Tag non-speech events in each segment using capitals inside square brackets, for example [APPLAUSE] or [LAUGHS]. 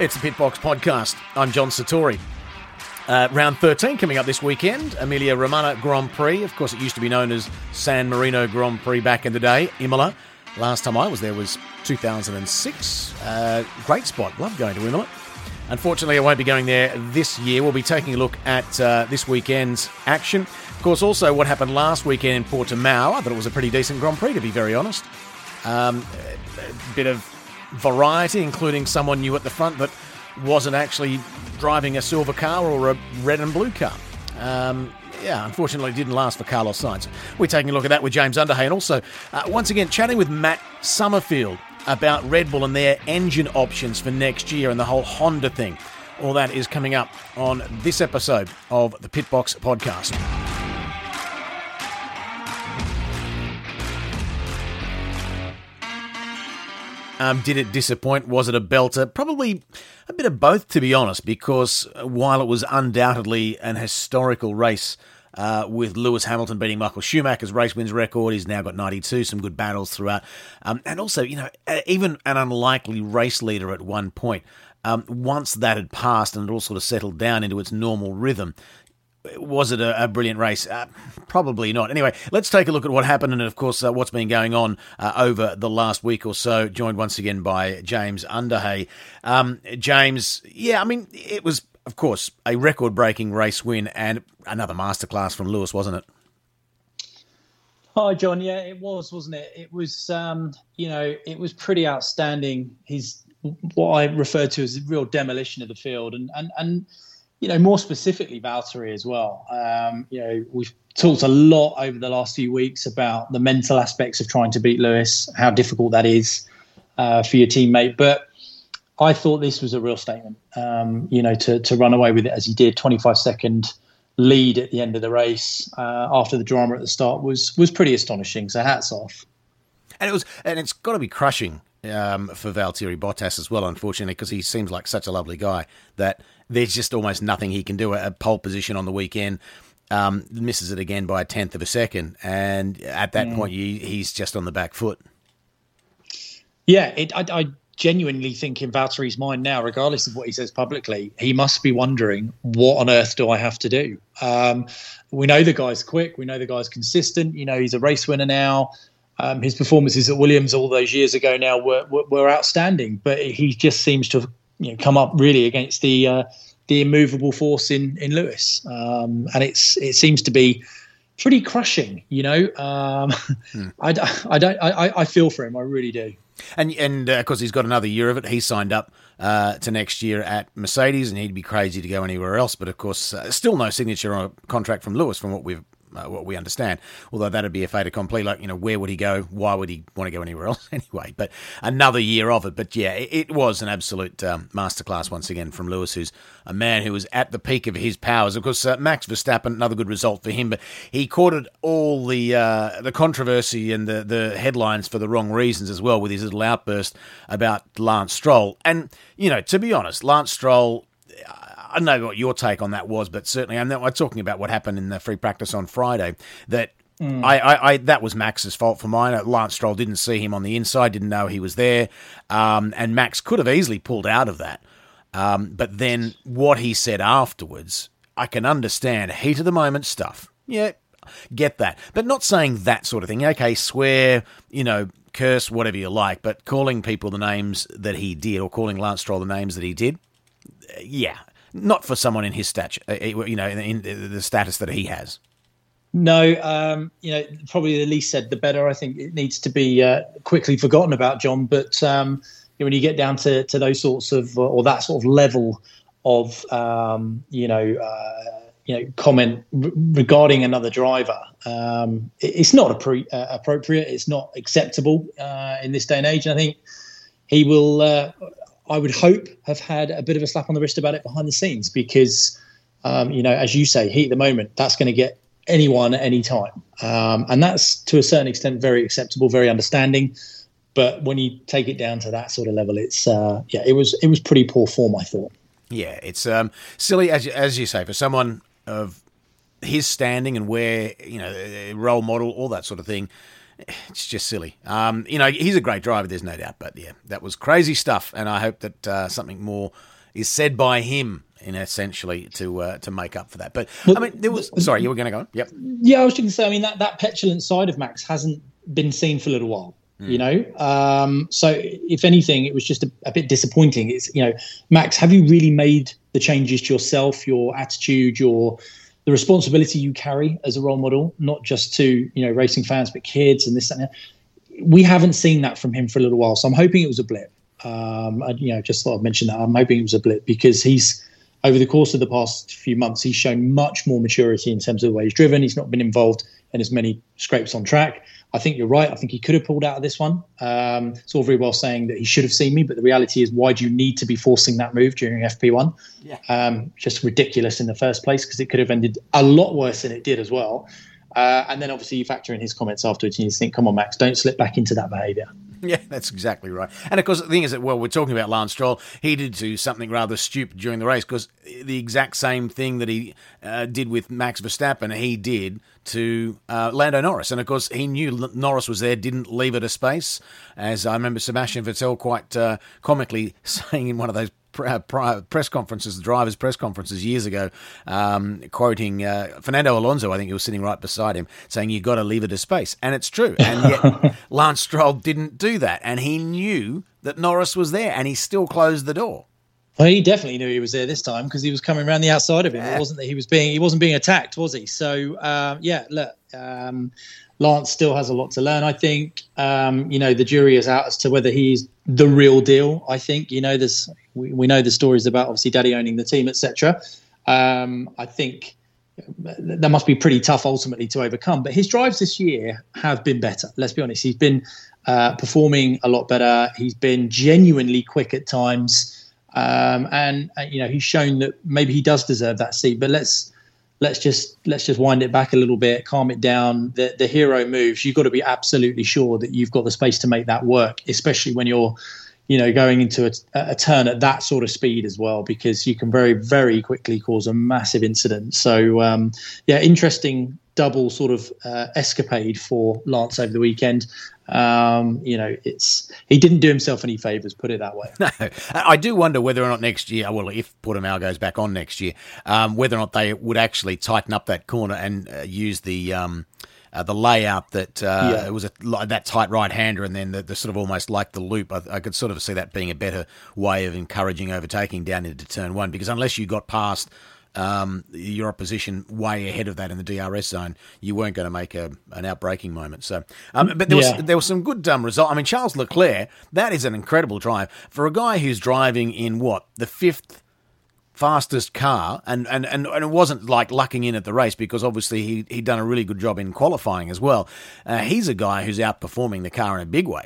It's the Pitbox Podcast. I'm John Satori. Uh, round 13 coming up this weekend. Emilia Romagna Grand Prix. Of course, it used to be known as San Marino Grand Prix back in the day. Imola. Last time I was there was 2006. Uh, great spot. Love going to Imola. Unfortunately, I won't be going there this year. We'll be taking a look at uh, this weekend's action. Of course, also what happened last weekend in Portimao. I thought it was a pretty decent Grand Prix, to be very honest. Um, a bit of variety, including someone new at the front that wasn't actually driving a silver car or a red and blue car. Um, yeah, unfortunately, didn't last for Carlos Sainz. We're taking a look at that with James Underhay and also, uh, once again, chatting with Matt Summerfield about Red Bull and their engine options for next year and the whole Honda thing. All that is coming up on this episode of the Pitbox Podcast. Um, did it disappoint? Was it a belter? Probably a bit of both, to be honest, because while it was undoubtedly an historical race uh, with Lewis Hamilton beating Michael Schumacher's race wins record, he's now got 92, some good battles throughout. Um, and also, you know, even an unlikely race leader at one point. Um, once that had passed and it all sort of settled down into its normal rhythm, was it a, a brilliant race? Uh, probably not. Anyway, let's take a look at what happened and, of course, uh, what's been going on uh, over the last week or so. Joined once again by James Underhay. Um, James, yeah, I mean, it was, of course, a record breaking race win and another masterclass from Lewis, wasn't it? Hi, John. Yeah, it was, wasn't it? It was, um, you know, it was pretty outstanding. He's what I refer to as a real demolition of the field. And, and, and, you know, more specifically Valtteri as well. Um, you know, we've talked a lot over the last few weeks about the mental aspects of trying to beat Lewis, how difficult that is uh, for your teammate. But I thought this was a real statement. Um, you know, to to run away with it as he did, 25 second lead at the end of the race uh, after the drama at the start was was pretty astonishing. So hats off. And it was, and it's got to be crushing um, for Valtteri Bottas as well, unfortunately, because he seems like such a lovely guy that there's just almost nothing he can do. A pole position on the weekend, um, misses it again by a tenth of a second, and at that mm. point, you, he's just on the back foot. Yeah, it, I, I, genuinely think in Valtteri's mind now, regardless of what he says publicly, he must be wondering, what on earth do I have to do? Um, we know the guy's quick, we know the guy's consistent. You know, he's a race winner now. Um, his performances at Williams all those years ago now were, were, were outstanding, but he just seems to have you know, come up really against the uh, the immovable force in in Lewis, um, and it's it seems to be pretty crushing. You know, um, hmm. [LAUGHS] I, I don't I, I feel for him, I really do. And and uh, of course he's got another year of it. He signed up uh, to next year at Mercedes, and he'd be crazy to go anywhere else. But of course, uh, still no signature on a contract from Lewis, from what we've uh, what we understand. Although that'd be a fait accompli. Like, you know, where would he go? Why would he want to go anywhere else [LAUGHS] anyway? But another year of it. But yeah, it, was an absolute um, masterclass once again from Lewis, who's a man who was at the peak of his powers. Of course, uh, Max Verstappen, another good result for him, but he courted all the uh, the controversy and the, the headlines for the wrong reasons as well with his little outburst about Lance Stroll. And, you know, to be honest, Lance Stroll I don't know what your take on that was, but certainly I'm, I'm talking about what happened in the free practice on Friday. That Mm. I, I, I, that was Max's fault for mine. Lance Stroll didn't see him on the inside, didn't know he was there, um, and Max could have easily pulled out of that. Um, but then what he said afterwards, I can understand heat of the moment stuff. Yeah, get that, but not saying that sort of thing. Okay, swear, you know, curse, whatever you like, but calling people the names that he did, or calling Lance Stroll the names that he did, yeah, not for someone in his stature, uh, you know, in, the status that he has. No, um, you know, probably the least said the better. I think it needs to be uh, quickly forgotten about, John. But um, when you get down to, to those sorts of or that sort of level of um, you know uh, you know comment r- regarding another driver, um, it, it's not appre- uh, appropriate. It's not acceptable uh, in this day and age. And I think he will. I would hope have had a bit of a slap on the wrist about it behind the scenes because, um, you know, as you say, heat at the moment, that's going to get anyone at any time. Um, and that's to a certain extent very acceptable, very understanding. But when you take it down to that sort of level, it's uh, yeah, it was it was pretty poor form, I thought. Yeah, it's um, silly as as you say for someone of his standing and where you know role model, all that sort of thing it's just silly. Um, you know, he's a great driver, there's no doubt. But yeah, that was crazy stuff, and I hope that uh, something more is said by him in essentially to uh, to make up for that. But well, I mean, there was. Sorry, you were going to go. On. Yep. Yeah, I was going to say. I mean, that that petulant side of Max hasn't been seen for a little while. Mm. You know, um, so if anything, it was just a, a, bit disappointing. It's you know, Max, have you really made the changes to yourself, your attitude, your the responsibility you carry as a role model, not just to you know racing fans, but kids and this and that. We haven't seen that from him for a little while, so I'm hoping it was a blip. Um, I, you know, just thought I'd mention that. I'm hoping it was a blip because he's over the course of the past few months, he's shown much more maturity in terms of the way he's driven. He's not been involved in as many scrapes on track. I think you're right. I think he could have pulled out of this one. Um, it's all very well saying that he should have seen me, but the reality is, why do you need to be forcing that move during FP1? Yeah. Um, just ridiculous in the first place because it could have ended a lot worse than it did as well. Uh, and then obviously you factor in his comments afterwards and you think, come on, Max, don't slip back into that behaviour. [LAUGHS] Yeah, that's exactly right. And of course, the thing is that, well, we're talking about Lance Stroll. He did do something rather stupid during the race because the exact same thing that he uh, did with Max Verstappen, he did to uh, Lando Norris. And of course, he knew Norris was there, didn't leave it a space. As I remember Sebastian Vettel quite uh, comically [LAUGHS] saying in one of those press conferences, the drivers' press conferences years ago, um, quoting uh, Fernando Alonso. I think he was sitting right beside him, saying you got to leave it a space, and it's true. And yet [LAUGHS] Lance Stroll didn't do that, and he knew that Norris was there, and he still closed the door. Well, he definitely knew he was there this time because he was coming around the outside of him. Yeah. It wasn't that he was being he wasn't being attacked, was he? So um, yeah, look, um, Lance still has a lot to learn. I think um, you know the jury is out as to whether he's the real deal. I think you know there's we, we know the stories about obviously Daddy owning the team, etc. Um, I think that must be pretty tough ultimately to overcome. But his drives this year have been better. Let's be honest. He's been uh, performing a lot better. He's been genuinely quick at times, um, and uh, you know he's shown that maybe he does deserve that seat. But let's let's just let's just wind it back a little bit, calm it down. The the hero moves. You've got to be absolutely sure that you've got the space to make that work, especially when you're, you know, going into a, a turn at that sort of speed as well, because you can very very quickly cause a massive incident. So um, yeah, interesting double sort of uh, escapade for Lance over the weekend. Um, you know, it's he didn't do himself any favors. Put it that way. [LAUGHS] No, I do wonder whether or not next year, well, if Portimao goes back on next year, um, whether or not they would actually tighten up that corner and uh, use the. Uh, the layout that uh, yeah. it was a, that tight right hander, and then the, the, sort of almost like the loop. I, I, could sort of see that being a better way of encouraging overtaking down into turn one, because unless you got past um, your opposition way ahead of that in the DRS zone, you weren't going to make a, an outbreaking moment. So, um, but there was there was some good um, result. I mean, Charles Leclerc, that is an incredible drive for a guy who's driving in what the fifth fastest car, and, and, and, and it wasn't like lucking in at the race because obviously he he'd done a really good job in qualifying as well. Uh, he's a guy who's outperforming the car in a big way.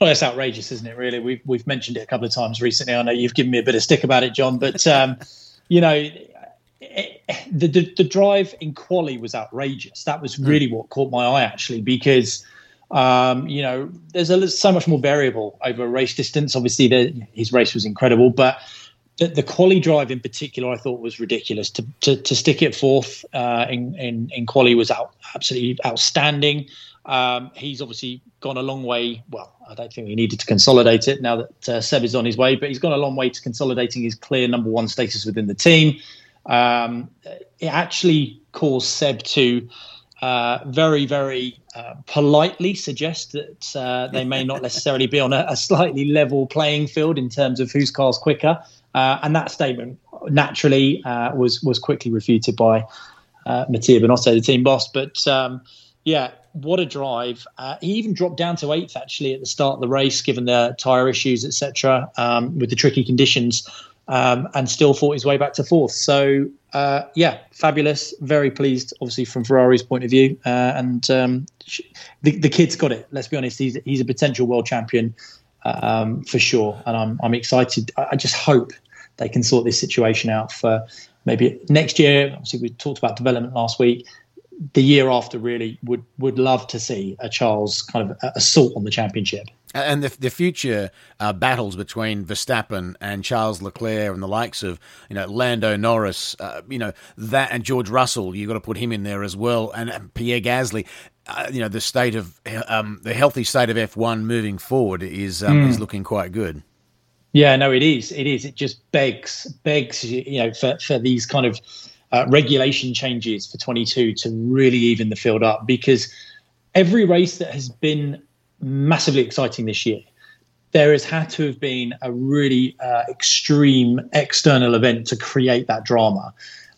Well, it's outrageous, isn't it? Really, we've we've mentioned it a couple of times recently. I know you've given me a bit of stick about it, John, but um, [LAUGHS] you know, the, the, the drive in quali was outrageous. That was really mm. what caught my eye actually because. Um, you know, there's a, so much more variable over race distance. Obviously, the, his race was incredible, but the, the quali drive in particular, I thought was ridiculous. To to, to stick it fourth uh, in, in in quali was out, absolutely outstanding. Um, he's obviously gone a long way. Well, I don't think he needed to consolidate it now that uh, Seb is on his way, but he's gone a long way to consolidating his clear number one status within the team. Um, it actually caused Seb to uh, very, very uh, politely suggest that uh, they may not necessarily be on a, a, slightly level playing field in terms of whose car's quicker. Uh, and that statement naturally uh, was was quickly refuted by uh, Mattia Binotto, the team boss. But um, yeah, what a drive! Uh, he even dropped down to eighth actually at the start of the race, given the tyre issues, etc., um, with the tricky conditions um, and still fought his way back to fourth. So uh, yeah, fabulous. Very pleased, obviously from Ferrari's point of view, uh, and um, the, the kid's got it. Let's be honest, he's he's a potential world champion um, for sure, and I'm I'm excited. I, I just hope they can sort this situation out for maybe next year. Obviously, we talked about development last week the year after really would would love to see a Charles kind of assault on the championship. And the, the future uh, battles between Verstappen and Charles Leclerc and the likes of you know Lando Norris, uh, you know that and George Russell, you've got to put him in there as well, and, and Pierre Gasly. Uh, you know the state of um, the healthy state of F one moving forward is um, mm. is looking quite good. Yeah, no, it is. It is. It just begs begs you know for for these kind of uh, regulation changes for 22 to really even the field up because every race that has been massively exciting this year there has had to have been a really uh, extreme external event to create that drama.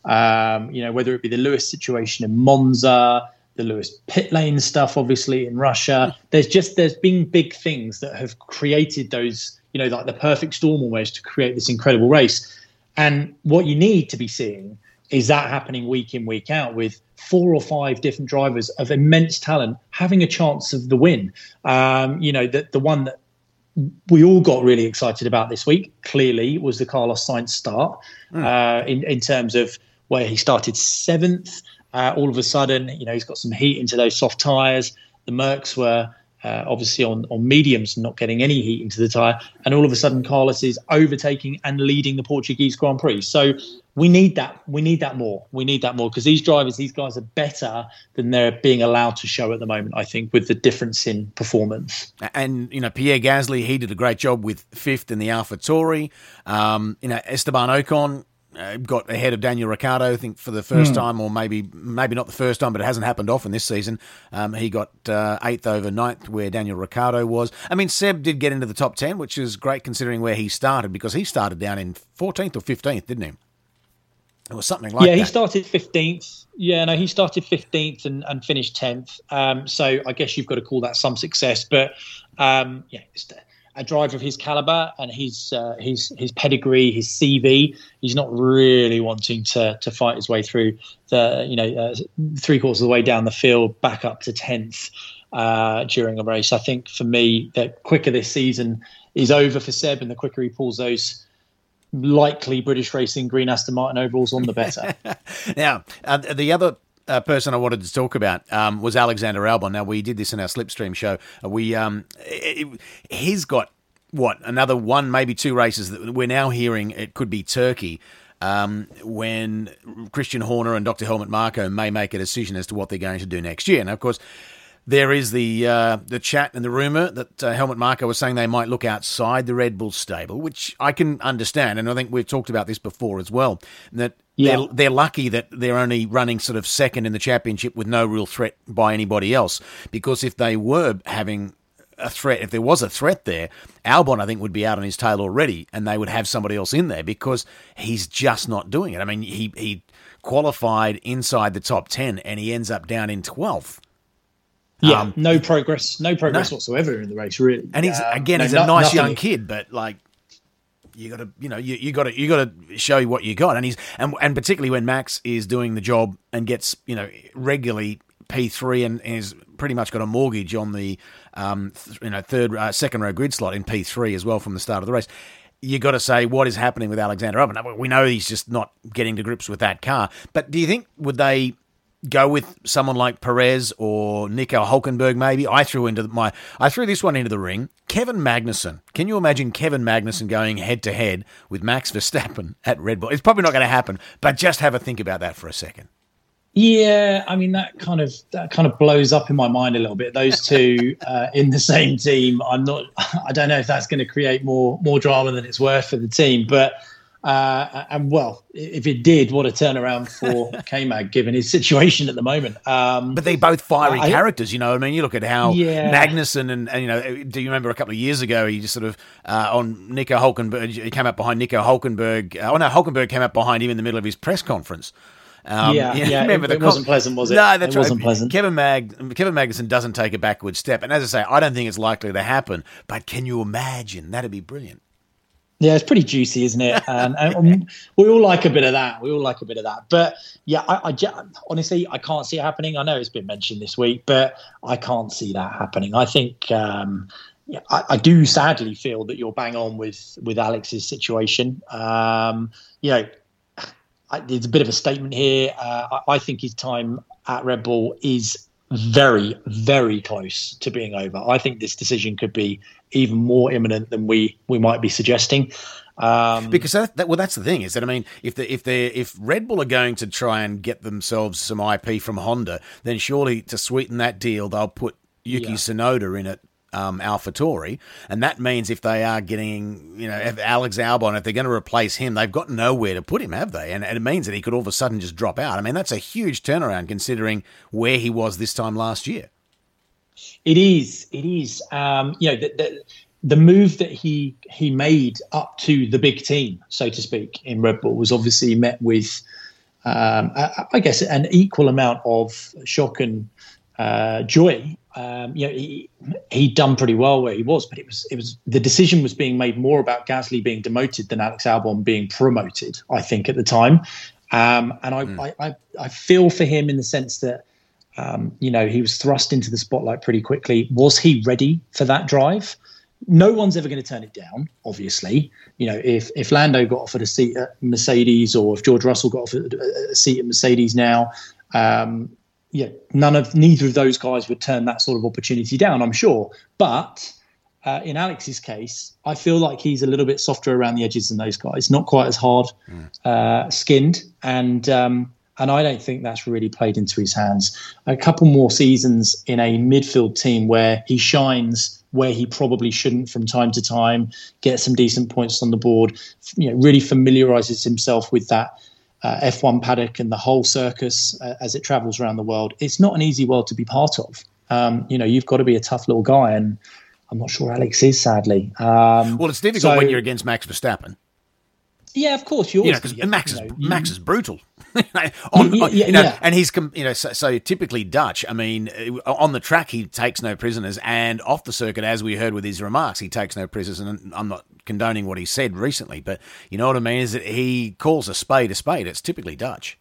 Um, you know, whether it be the Lewis situation in Monza, the Lewis pit lane stuff, obviously in Russia. There's just there's been big things that have created those, you know, like the perfect storm almost to create this incredible race. And what you need to be seeing is that happening week in week out with four or five different drivers of immense talent having a chance of the win. Um, you know, the the one that we all got really excited about this week. Clearly, was the Carlos Sainz start mm. uh, in in terms of where he started seventh. Uh, all of a sudden, you know, he's got some heat into those soft tyres. The Mercs were uh, obviously on, on mediums, not getting any heat into the tyre. And all of a sudden, Carlos is overtaking and leading the Portuguese Grand Prix. So we need that. We need that more. We need that more because these drivers, these guys are better than they're being allowed to show at the moment, I think, with the difference in performance. And, you know, Pierre Gasly, he did a great job with fifth in the Alpha Tauri. Um, you know, Esteban Ocon, uh, got ahead of Daniel Ricciardo, I think, for the first mm. time, or maybe maybe not the first time, but it hasn't happened often this season. Um, he got uh, eighth over ninth, where Daniel Ricciardo was. I mean, Seb did get into the top ten, which is great considering where he started, because he started down in 14th or 15th, didn't he? It was something like yeah, that. Yeah, he started 15th. Yeah, no, he started 15th and, and finished 10th. Um, so I guess you've got to call that some success. But um, yeah, a driver of his caliber and his uh, his his pedigree, his CV, he's not really wanting to to fight his way through the you know uh, three quarters of the way down the field, back up to tenth uh, during a race. I think for me, the quicker this season is over for Seb, and the quicker he pulls those likely British racing green Aston Martin overalls on, the better. [LAUGHS] now, uh, the other uh, person I wanted to talk about um, was Alexander Albon. Now we did this in our Slipstream show. Uh, we um, it, he's got what another one, maybe two races that we're now hearing. It could be Turkey. Um, when Christian Horner and Dr. Helmut Marko may make a decision as to what they're going to do next year. Now, of course, there is the uh, the chat and the rumor that uh, Helmut Marko was saying they might look outside the Red Bull stable, which I can understand, and I think we've talked about this before as well. That yeah. they're, they're lucky that they're only running sort of second in the championship with no real threat by anybody else, because if they were having a threat, if there was a threat there, Albon I think would be out on his tail already, and they would have somebody else in there because he's just not doing it. I mean, he he qualified inside the top ten, and he ends up down in twelfth. Yeah, um, no progress, no progress no. whatsoever in the race, really. And he's um, again, no, he's a nice nothing. young kid, but like you got to, you know, you, you got to, you got to show what you got. And he's and and particularly when Max is doing the job and gets, you know, regularly P three and, and is pretty much got a mortgage on the, um, th- you know, third, uh, second row grid slot in P three as well from the start of the race you got to say what is happening with Alexander Albon. We know he's just not getting to grips with that car. But do you think would they go with someone like Perez or Nico Hulkenberg maybe. I threw into my I threw this one into the ring. Kevin Magnussen. Can you imagine Kevin Magnussen going head to head with Max Verstappen at Red Bull? It's probably not going to happen, but just have a think about that for a second. Yeah, I mean that kind of that kind of blows up in my mind a little bit. Those [LAUGHS] two uh, in the same team. I'm not. [LAUGHS] I don't know if that's going to create more more drama than it's worth for the team, but uh, and well, if it did, what a turnaround for [LAUGHS] K-Mag given his situation at the moment. Um, but they're both fiery I, characters, you know. I mean, you look at how yeah. Magnussen and, and, you know, do you remember a couple of years ago he just sort of uh, on Nico Hulkenberg, he came up behind Nico Hulkenberg. Uh, oh no, Hulkenberg came up behind him in the middle of his press conference. Um, yeah, [LAUGHS] yeah, remember it, it wasn't pleasant, was it? No, that's it wasn't pleasant. Kevin Mag, Kevin Magnussen doesn't take a backward step, and as I say, I don't think it's likely to happen. But can you imagine? That'd be brilliant. Yeah, it's pretty juicy, isn't it? And, and, [LAUGHS] we all like a bit of that. We all like a bit of that. But yeah, I, I, honestly I can't see it happening. I know it's been mentioned this week, but I can't see that happening. I think um, yeah, I, I, do sadly feel that you're bang on with with Alex's situation. Um, you know, I, there's a bit of a statement here. Uh, I, I think his time at Red Bull is very, very close to being over. I think this decision could be even more imminent than we we might be suggesting. Um, because that, that, well, that's the thing is that I mean, if the, if they if Red Bull are going to try and get themselves some IP from Honda, then surely to sweeten that deal, they'll put Yuki yeah. Tsunoda in it um, AlphaTauri, and that means if they are getting, you know, if Alex Albon, if they're going to replace him, they've got nowhere to put him, have they? And, and, it means that he could all of a sudden just drop out. I mean, that's a huge turnaround considering where he was this time last year. It is. It is. Um, you know, the, the, the move that he he made up to the big team, so to speak, in Red Bull was obviously met with, um, I, I, guess, an equal amount of shock and uh, joy. Um, you know, he he'd done pretty well where he was, but it was it was the decision was being made more about Gasly being demoted than Alex Albon being promoted. I think at the time, um, and I, mm. I, I I feel for him in the sense that. Um, you know, he was thrust into the spotlight pretty quickly. Was he ready for that drive? no one's ever going to turn it down. Obviously, you know, if if Lando got offered a seat at Mercedes, or if George Russell got offered a seat at Mercedes now, um, yeah, none of neither of those guys would turn that sort of opportunity down. I'm sure, but. Uh, in Alex's case, I feel like he's a little bit softer around the edges than those guys, not quite as hard mm. uh, skinned, and um, and I don't think that's really played into his hands. A couple more seasons in a midfield team where he shines where he probably shouldn't from time to time, get some decent points on the board, you know, really familiarizes himself with that uh, F1 paddock and the whole circus uh, as it travels around the world. It's not an easy world to be part of. Um, you know, you've got to be a tough little guy, and I'm not sure Alex is, sadly. Um, well, it's difficult so, when you're against Max Verstappen. Yeah, of course. You know, because Max is you know, Max is brutal. [LAUGHS] on, yeah, yeah, you know, yeah. and he's you know so, so, typically Dutch. I mean, uh, on the track he takes no prisoners, and off the circuit, as we heard with his remarks, he takes no prisoners. And I'm not condoning what he said recently, but you know what I mean is that he calls a spade a spade. It's typically Dutch.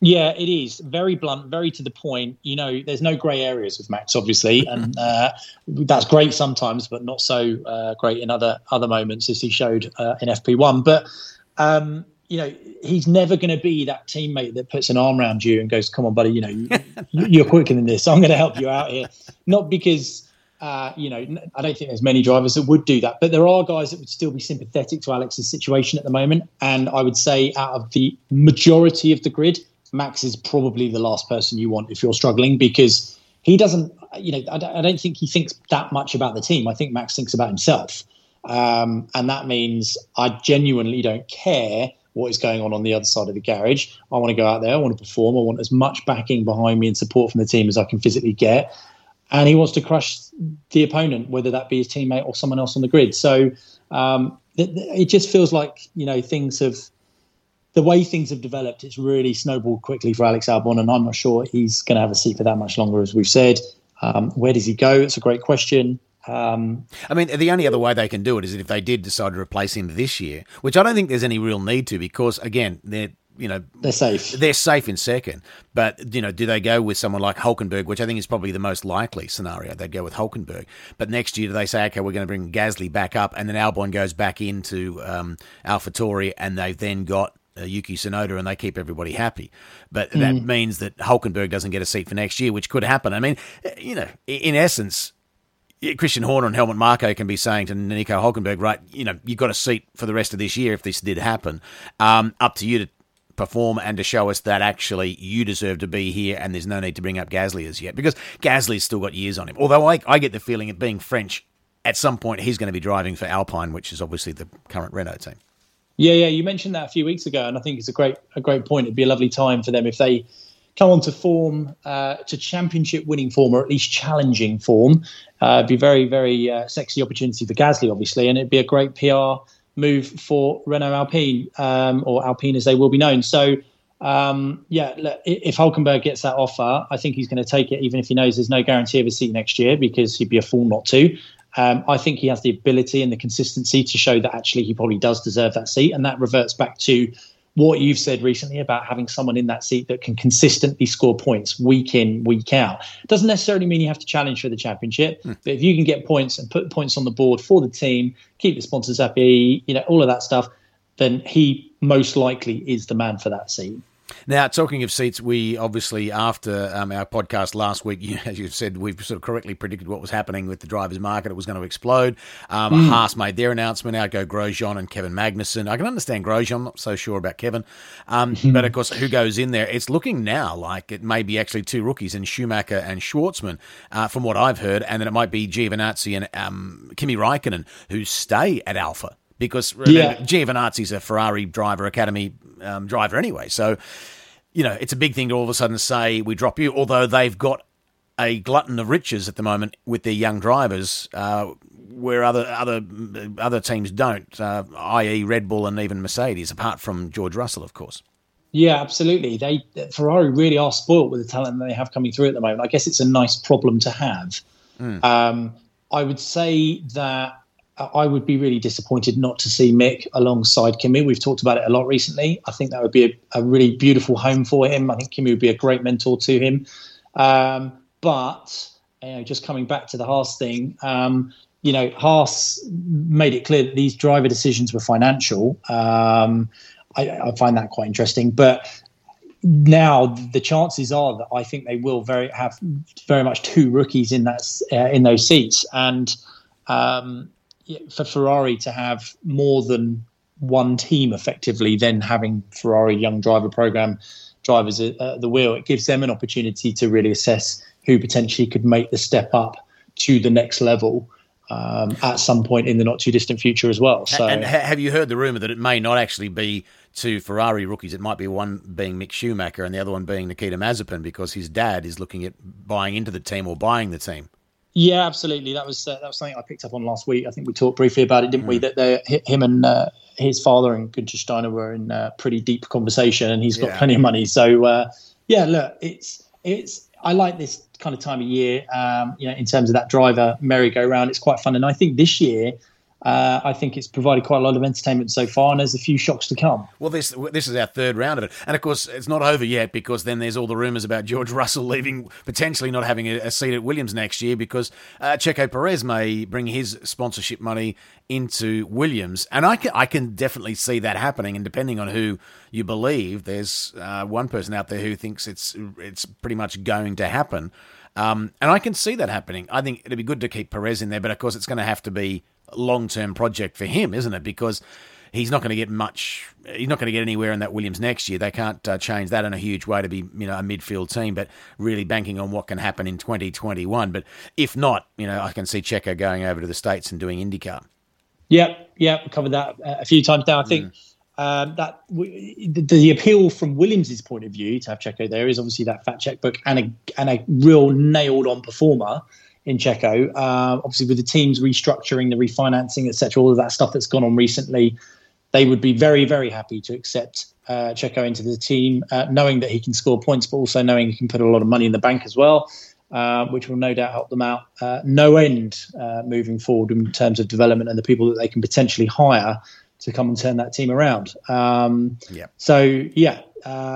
Yeah, it is very blunt, very to the point. You know, there's no grey areas with Max, obviously, [LAUGHS] and uh, that's great sometimes, but not so uh, great in other other moments, as he showed uh, in FP1. But um, you know, he's never going to be that teammate that puts an arm around you and goes, "Come on, buddy, you know, you, [LAUGHS] are quicker than this. I'm going to help you out here." Not because, uh, you know, I don't think there's many drivers that would do that, but there are guys that would still be sympathetic to Alex's situation at the moment. And I would say, out of the majority of the grid, Max is probably the last person you want if you're struggling because he doesn't, you know, I don't, I don't think he thinks that much about the team. I think Max thinks about himself. Um, and that means I genuinely don't care what is going on on the other side of the garage. I want to go out there. I want to perform. I want as much backing behind me and support from the team as I can physically get. And he wants to crush the opponent, whether that be his teammate or someone else on the grid. So um, it, it, just feels like you know things have the way things have developed. It's really snowballed quickly for Alex Albon, and I'm not sure he's going to have a seat for that much longer, as we've said. Um, where does he go? It's a great question. Um, I mean, the only other way they can do it is if they did decide to replace him this year, which I don't think there's any real need to because, again, they're you know they're safe. They're safe in second, but you know, do they go with someone like Hulkenberg, which I think is probably the most likely scenario? They'd go with Hulkenberg, but next year do they say, okay, we're going to bring Gasly back up, and then Albon goes back into um, AlphaTauri, and they've then got uh, Yuki Tsunoda and they keep everybody happy. But mm. that means that Hulkenberg doesn't get a seat for next year, which could happen. I mean, you know, in essence, Christian Horner and Helmut Marko can be saying to Nico Hulkenberg, right, you know, you've got a seat for the rest of this year if this did happen. Um, up to you to perform and to show us that actually you deserve to be here and there's no need to bring up Gasly as yet because Gasly's still got years on him. Although I, I get the feeling of being French, at some point he's going to be driving for Alpine, which is obviously the current Renault team. Yeah, yeah, you mentioned that a few weeks ago, and I think it's a great a great point. It'd be a lovely time for them if they come on to form uh, to championship winning form or at least challenging form. Uh, it'd be very very uh, sexy opportunity for Gasly, obviously, and it'd be a great PR move for Renault Alpine um, or Alpine as they will be known. So. Um, yeah, if Hulkenberg gets that offer, I think he's going to take it, even if he knows there's no guarantee of a seat next year, because he'd be a fool not to. Um, I think he has the ability and the consistency to show that actually he probably does deserve that seat, and that reverts back to what you've said recently about having someone in that seat that can consistently score points week in, week out. Doesn't necessarily mean you have to challenge for the championship, mm. but if you can get points and put points on the board for the team, keep the sponsors happy, you know, all of that stuff, then he most likely is the man for that seat. Now, talking of seats, we obviously, after um, our podcast last week, [LAUGHS] you, as you've said, we've sort of correctly predicted what was happening with the drivers' market. It was going to explode. Um, mm. Haas made their announcement. Out go Grosjean and Kevin Magnussen. I can understand Grosjean. I'm not so sure about Kevin. Um. [LAUGHS] But of course, who goes in there? It's looking now like it may be actually two rookies in Schumacher and Shwartzman, uh, from what I've heard. And then it might be Giovinazzi and um, Kimi Raikkonen who stay at Alfa because remember, yeah. Giovinazzi's a Ferrari driver academy um, driver anyway. So, you know, it's a big thing to all of a sudden say we drop you, although they've got a glutton of riches at the moment with their young drivers, uh, where other other other teams don't, uh, i.e., Red Bull and even Mercedes, apart from George Russell, of course. Yeah, absolutely. They Ferrari really are spoilt with the talent they have coming through at the moment. I guess it's a nice problem to have. Mm. Um, I would say that I would be really disappointed not to see Mick alongside Kimi. We've talked about it a lot recently. I think that would be a, a really beautiful home for him. I think Kimi would be a great mentor to him. Um, but you know, just coming back to the Haas thing, um, you know, Haas made it clear that these driver decisions were financial. Um, I, I, find that quite interesting. But now the chances are that I think they will very have very much two rookies in that uh, in those seats and. Um, for Ferrari to have more than one team effectively then having Ferrari young driver program drivers at the wheel, it gives them an opportunity to really assess who potentially could make the step up to the next level um, at some point in the not too distant future as well. So, and have you heard the rumor that it may not actually be two Ferrari rookies? It might be one being Mick Schumacher and the other one being Nikita Mazepin because his dad is looking at buying into the team or buying the team. Yeah, absolutely. That was uh, that was something I picked up on last week. I think we talked briefly about it, didn't mm. we? That him and uh, his father and Günther Steiner were in a pretty deep conversation, and he's got yeah. plenty of money. So uh, yeah, look, it's it's I like this kind of time of year. Um, you know, in terms of that driver merry-go-round, it's quite fun, and I think this year uh, I think it's provided quite a lot of entertainment so far, and there's a few shocks to come. Well, this this is our third round of it, and of course, it's not over yet because then there's all the rumours about George [LAUGHS] Russell leaving, potentially not having a, a seat at Williams next year because uh, Checo Perez may bring his sponsorship money into Williams, and I can I can definitely see that happening. And depending on who you believe, there's uh, one person out there who thinks it's it's pretty much going to happen. Um, and I can see that happening. I think it'd be good to keep Perez in there, but of course, it's going to have to be long term project for him, isn't it? Because he's not going to get much. He's not going to get anywhere in that Williams next year. They can't uh, change that in a huge way to be, you know, a midfield team. But really banking on what can happen in 2021. But if not, you know, I can see Checo going over to the states and doing IndyCar. Yep, yep, covered that a few times now. I think. Mm. Um, that w- the, the, appeal from Williams's point of view to have Checo there is obviously that fat checkbook and a and a real nailed on performer in Checo. Uh, obviously, with the teams restructuring, the refinancing, etc., all of that stuff that's gone on recently, they would be very, very happy to accept uh, Checo into the team, uh, knowing that he can score points, but also knowing he can put a lot of money in the bank as well, uh, which will no doubt help them out uh, no end uh, moving forward in terms of development and the people that they can potentially hire to come and turn that team around. Um, yeah. So yeah,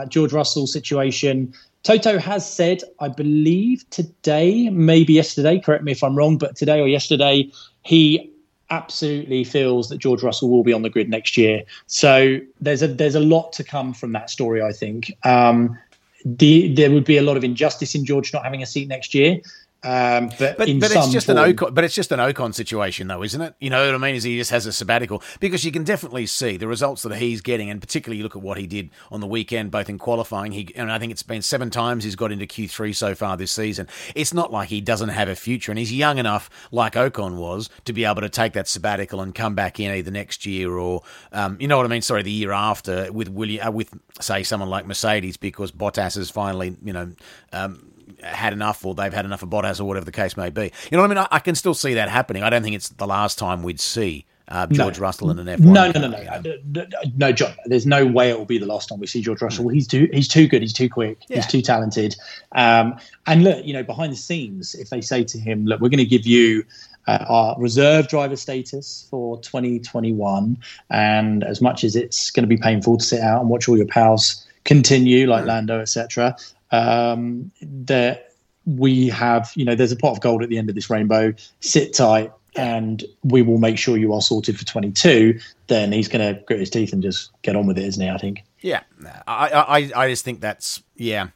George Russell situation. Toto has said, I believe today, maybe yesterday, correct me if I'm wrong, but today or yesterday, he absolutely feels that George Russell will be on the grid next year. So there's a there's a lot to come from that story, I think. Um, the, there would be a lot of injustice in George not having a seat next year. Um, but but, but it's just form, an Ocon, but it's just an Ocon situation, though, isn't it? You know what I mean? Is he just has a sabbatical because you can definitely see the results that he's getting, and particularly you look at what he did on the weekend, both in qualifying. He and I think it's been seven times he's got into Q three so far this season. It's not like he doesn't have a future, and he's young enough, like Ocon was, to be able to take that sabbatical and come back in either next year or, um, you know what I mean? Sorry, the year after with William, uh, with say someone like Mercedes, because Bottas has finally, you know. Um, had enough or they've had enough of Bottas or whatever the case may be. You know what I mean? I, I can still see that happening. I don't think it's the last time we'd see uh, George no. Russell in an F1. No, no, no, no, no, no, John. There's no way it will be the last time we see George Russell. He's too, he's too good. He's too quick. Yeah. He's too talented. Um, and look, you know, behind the scenes, if they say to him, "Look, we're going to give you uh, our reserve driver status for 2021, and as much as it's going to be painful to sit out and watch all your pals continue, like Lando, etc., um, that we have, you know, there's a pot of gold at the end of this rainbow. Sit tight, and we will make sure you are sorted for 22. Then he's going to grit his teeth and just get on with it, isn't he? I think. Yeah, I, I, I just think that's yeah.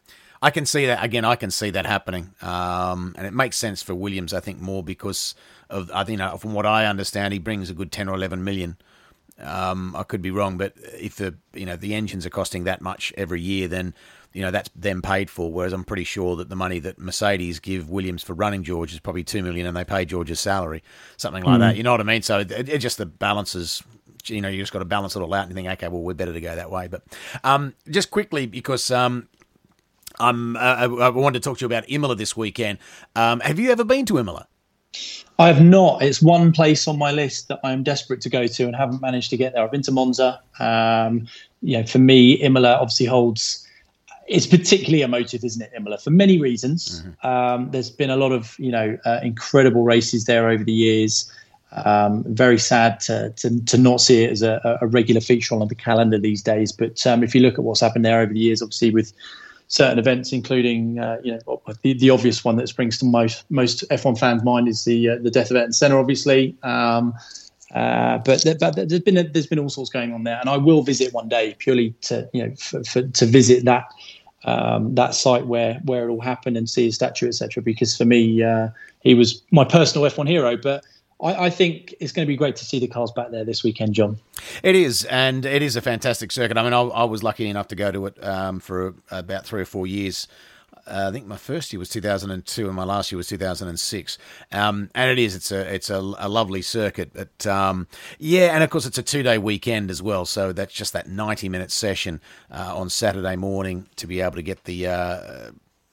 I can see that again. I can see that happening, um, and it makes sense for Williams. I think more because of I think you know, from what I understand, he brings a good ten or eleven million. Um, I could be wrong, but if the you know the engines are costing that much every year, then you know that's them paid for. Whereas I'm pretty sure that the money that Mercedes give Williams for running George is probably two million, and they pay George's salary, something like mm. that. You know what I mean? So it, it just the balances you know, you just got to balance it all out and you think, okay, well, we're better to go that way. But um, just quickly, because um, I'm, uh, I, I wanted to talk to you about Imola this weekend. Um, have you ever been to Imola? I have not. It's one place on my list that I'm desperate to go to and haven't managed to get there. I've been to Monza. Um, you know, for me, Imola obviously holds. It's particularly emotive, isn't it, Imola? For many reasons. Mm-hmm. Um, there's been a lot of you know uh, incredible races there over the years. Um, very sad to, to, to not see it as a, a, regular feature on the calendar these days. But um, if you look at what's happened there over the years, obviously with certain events, including uh, you know the, the, obvious one that springs to most most F1 fans' mind is the uh, the death of Ayrton Senna, obviously. Um, uh, but, but there's been a, there's been all sorts going on there, and I will visit one day purely to you know for, for, to visit that um, that site where where it all happened and see his statue, etc. Because for me, uh, he was my personal F1 hero, but I, I, think it's going to be great to see the cars back there this weekend, John. It is, and it is a fantastic circuit. I mean, I, I was lucky enough to go to it um, for about three or four years. Uh, I think my first year was 2002, and my last year was 2006. Um, and it is, it's a, it's a, a lovely circuit. But um, yeah, and of course, it's a two day weekend as well. So that's just that 90 minute session uh, on Saturday morning to be able to get the uh,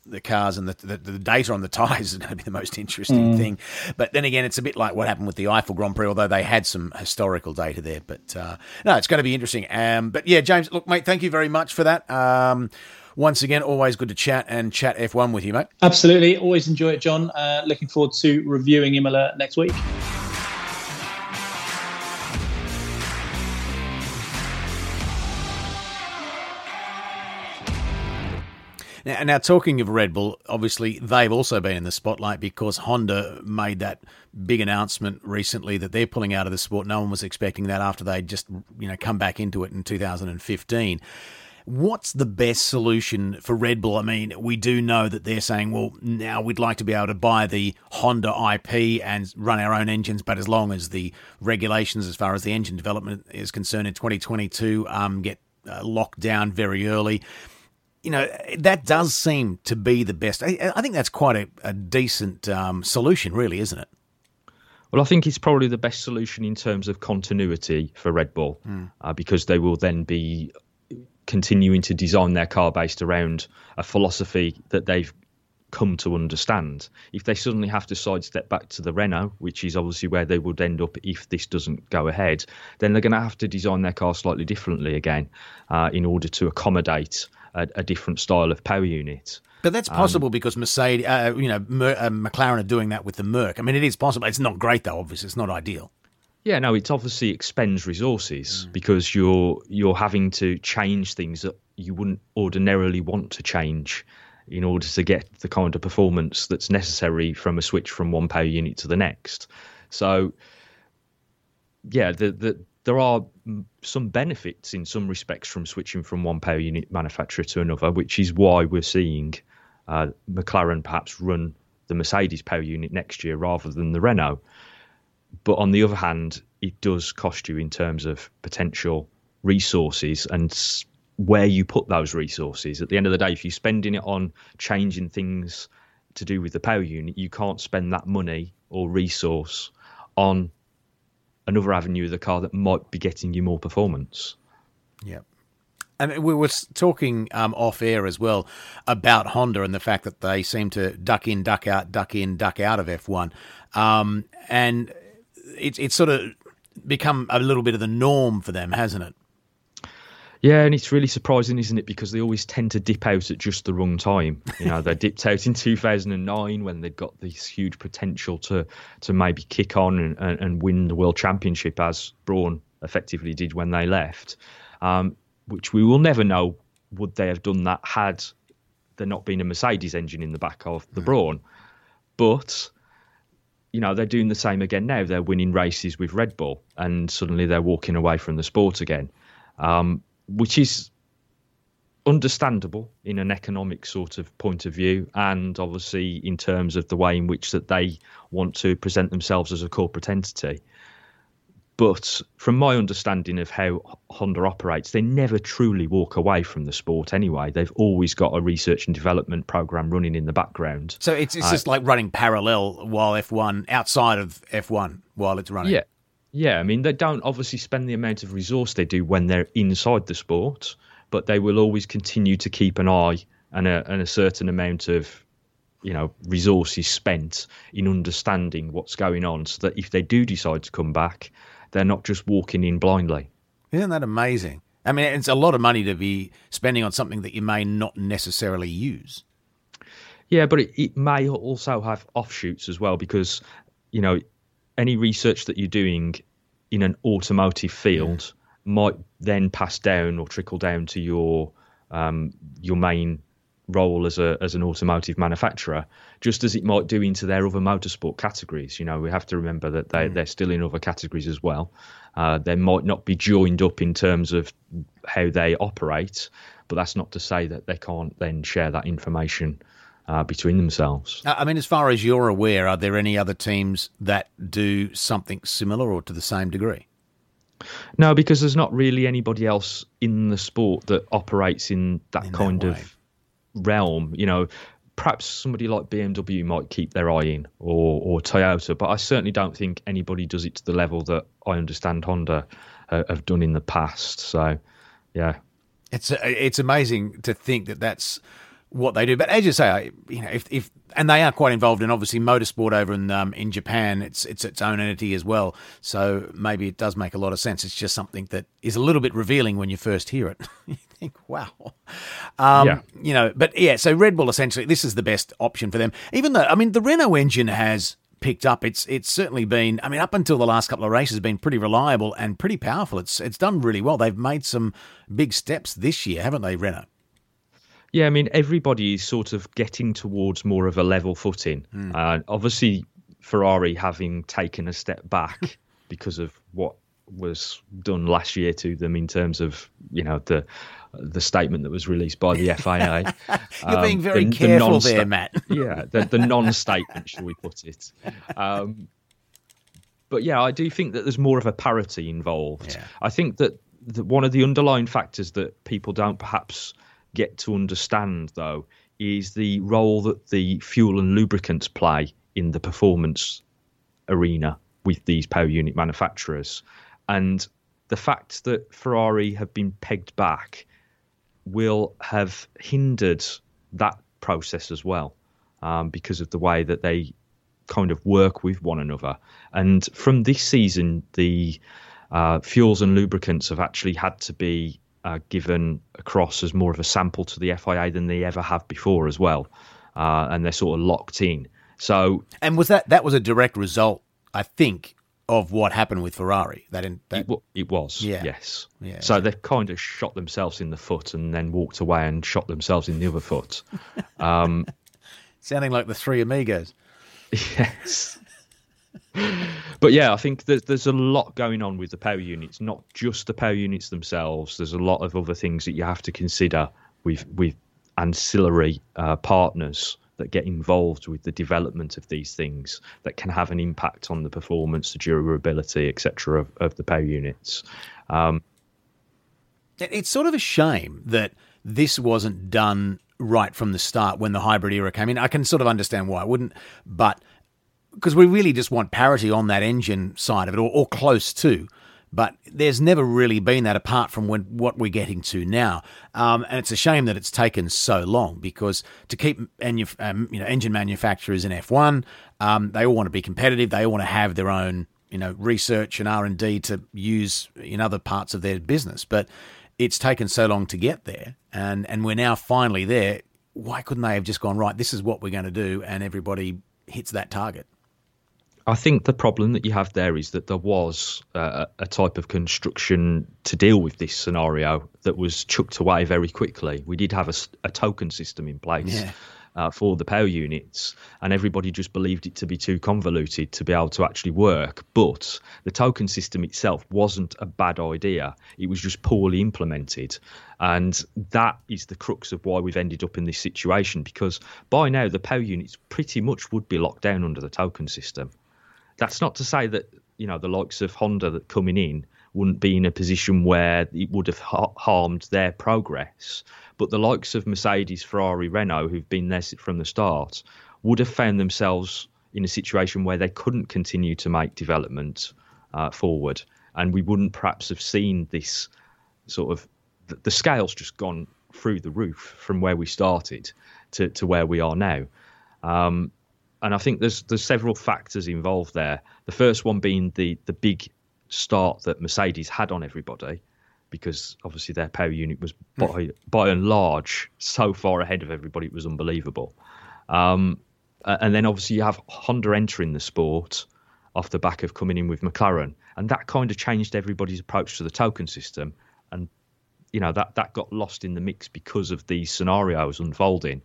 the cars and the, the, the, data on the [LAUGHS] tyres is going to be the most interesting mm. thing. But then again, it's a bit like what happened with the Eifel Grand Prix, although they had some historical data there. But uh, no, it's going to be interesting. Um, but yeah, James, look, mate, thank you very much for that. Um, once again, always good to chat and chat F1 with you, mate. Absolutely. Always enjoy it, John. Uh, looking forward to reviewing Imola next week. Now, now, talking of Red Bull, obviously they've also been in the spotlight because Honda made that big announcement recently that they're pulling out of the sport. No one was expecting that after they'd just you know come back into it in 2015. What's the best solution for Red Bull? I mean, we do know that they're saying, well, now we'd like to be able to buy the Honda IP and run our own engines, but as long as the regulations, as far as the engine development is concerned in 2022, um, get uh, locked down very early you know, that does seem to be the best. I, I think that's quite a, a decent um, solution, really, isn't it? Well, I think it's probably the best solution in terms of continuity for Red Bull mm. uh, because they will then be continuing to design their car based around a philosophy that they've come to understand. If they suddenly have to sidestep back to the Renault, which is obviously where they would end up if this doesn't go ahead, then they're going to have to design their car slightly differently again uh, in order to accommodate a, a different style of power unit. But that's possible um, because Mercedes, uh, you know, Mer- uh, McLaren are doing that with the Merc. I mean, it is possible. It's not great though. Obviously, it's not ideal. Yeah, no, it obviously expends resources mm. because you're you're having to change things that you wouldn't ordinarily want to change in order to get the kind of performance that's necessary from a switch from one power unit to the next. So, yeah, the the there are some benefits in some respects from switching from one power unit manufacturer to another, which is why we're seeing uh, McLaren perhaps run the Mercedes power unit next year rather than the Renault. But on the other hand, it does cost you in terms of potential resources and where you put those resources. At the end of the day, if you're spending it on changing things to do with the power unit, you can't spend that money or resource on another avenue of the car that might be getting you more performance. Yeah. And we were talking um, off air as well about Honda and the fact that they seem to duck in, duck out, duck in, duck out of F1. Um, and it's it's sort of become a little bit of the norm for them, hasn't it? Yeah, and it's really surprising, isn't it? Because they always tend to dip out at just the wrong time. You know, they [LAUGHS] dipped out in 2009 when they'd got this huge potential to to maybe kick on and, and, and win the world championship, as Brawn effectively did when they left. Um, which we will never know would they have done that had there not been a Mercedes engine in the back of the Brawn. But you know they're doing the same again now. They're winning races with Red Bull, and suddenly they're walking away from the sport again. Um, which is understandable in an economic sort of point of view, and obviously in terms of the way in which that they want to present themselves as a corporate entity. But from my understanding of how Honda operates, they never truly walk away from the sport anyway. They've always got a research and development program running in the background. So it's, it's uh, just like running parallel while F1, outside of F1 while it's running. Yeah. Yeah. I mean, they don't obviously spend the amount of resource they do when they're inside the sport, but they will always continue to keep an eye and a, and a certain amount of you know resources spent in understanding what's going on so that if they do decide to come back they're not just walking in blindly. Isn't that amazing? I mean, it's a lot of money to be spending on something that you may not necessarily use. Yeah, but it, it may also have offshoots as well because, you know, any research that you're doing in an automotive field yeah. might then pass down or trickle down to your um, your main role as a as an automotive manufacturer, just as it might do into their other motorsport categories. You know, we have to remember that they mm. they're still in other categories as well. Uh, they might not be joined up in terms of how they operate, but that's not to say that they can't then share that information. Uh, between themselves. I mean, as far as you're aware, are there any other teams that do something similar or to the same degree? No, because there's not really anybody else in the sport that operates in that in kind that of realm, you know, perhaps somebody like BMW might keep their eye in or, or Toyota, but I certainly don't think anybody does it to the level that I understand Honda uh, have done in the past. So, yeah. It's it's amazing to think that that's what they do. But as you say, you know, if, if and they are quite involved in obviously motorsport over in um, in Japan. It's it's its own entity as well. So maybe it does make a lot of sense. It's just something that is a little bit revealing when you first hear it. [LAUGHS] you think, wow, um, yeah. you know. But yeah, so Red Bull essentially this is the best option for them. Even though I mean the Renault engine has picked up. It's it's certainly been. I mean, up until the last couple of races, been pretty reliable and pretty powerful. It's it's done really well. They've made some big steps this year, haven't they, Renault? Yeah, I mean, everybody is sort of getting towards more of a level footing. Mm. Uh, obviously, Ferrari having taken a step back [LAUGHS] because of what was done last year to them in terms of you know the the statement that was released by the [LAUGHS] FIA. You're um, being very the, careful the there, Matt. [LAUGHS] yeah, the, the non-statement, shall we put it? Um, but yeah, I do think that there's more of a parity involved. Yeah. I think that the, one of the underlying factors that people don't perhaps get to understand, though, is the role that the fuel and lubricants play in the performance arena with these power unit manufacturers. And the fact that Ferrari have been pegged back will have hindered that process as well um, because of the way that they kind of work with one another. And from this season, the uh, fuels and lubricants have actually had to be uh, given across as more of a sample to the FIA than they ever have before as well, uh, and they're sort of locked in. So, and was that that was a direct result, I think, of what happened with Ferrari? That, in, that... It, it, was, yeah. yes. Yeah, so they've kind of shot themselves in the foot and then walked away and shot themselves in the other foot. [LAUGHS] Um, Sounding like the three amigos. [LAUGHS] Yes but yeah, I think there's there's a lot going on with the power units, not just the power units themselves. There's a lot of other things that you have to consider with with ancillary uh, partners that get involved with the development of these things that can have an impact on the performance, the durability, etc. Of, of the power units. Um, it's sort of a shame that this wasn't done right from the start when the hybrid era came in. I can sort of understand why it wouldn't, but because we really just want parity on that engine side of it, or, or close to. But there's never really been that apart from when, what we're getting to now, um, and it's a shame that it's taken so long because to keep manu- um, you know engine manufacturers in F1, um, they all want to be competitive. They all want to have their own you know research and R and D to use in other parts of their business. But it's taken so long to get there, and and we're now finally there. Why couldn't they have just gone right? This is what we're going to do, and everybody hits that target. I think the problem that you have there is that there was uh, a type of construction to deal with this scenario that was chucked away very quickly. We did have a, a token system in place. Yeah. uh, for the power units, and everybody just believed it to be too convoluted to be able to actually work. But the token system itself wasn't a bad idea; it was just poorly implemented, and that is the crux of why we've ended up in this situation. Because by now, the power units pretty much would be locked down under the token system. That's not to say that you know the likes of Honda that coming in wouldn't be in a position where it would have ha- harmed their progress. But the likes of Mercedes, Ferrari, Renault, who've been there from the start, would have found themselves in a situation where they couldn't continue to make development uh, forward, and we wouldn't perhaps have seen this sort of the scale's just gone through the roof from where we started to, to where we are now. Um, and I think there's there's several factors involved there. The first one being the the big start that Mercedes had on everybody, because obviously their power unit was hmm. by by and large so far ahead of everybody it was unbelievable. Um, and then obviously you have Honda entering the sport off the back of coming in with McLaren, and that kind of changed everybody's approach to the token system. And you know that that got lost in the mix because of these scenarios unfolding.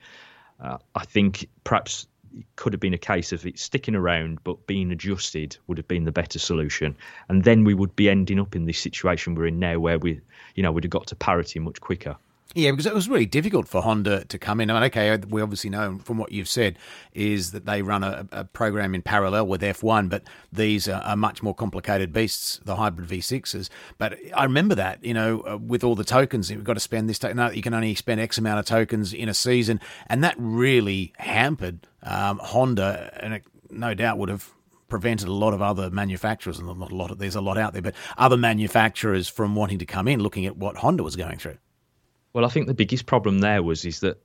Uh, I think perhaps it could have been a case of it sticking around but being adjusted would have been the better solution. And then we would be ending up in this situation we're in now where we you know would have got to parity much quicker yeah, because it was really difficult for Honda to come in. I mean, okay, we obviously know from what you've said is that they run a, a program in parallel with F1, but these are, are, much more complicated beasts, the hybrid V6s. But I remember that, you know, uh, with all the tokens, you've got to spend this. To- no, you can only spend X amount of tokens in a season, and that really hampered um, Honda, and it no doubt would have prevented a lot of other manufacturers, and not a lot of there's a lot out there, but other manufacturers from wanting to come in, looking at what Honda was going through. Well, I think the biggest problem there was is that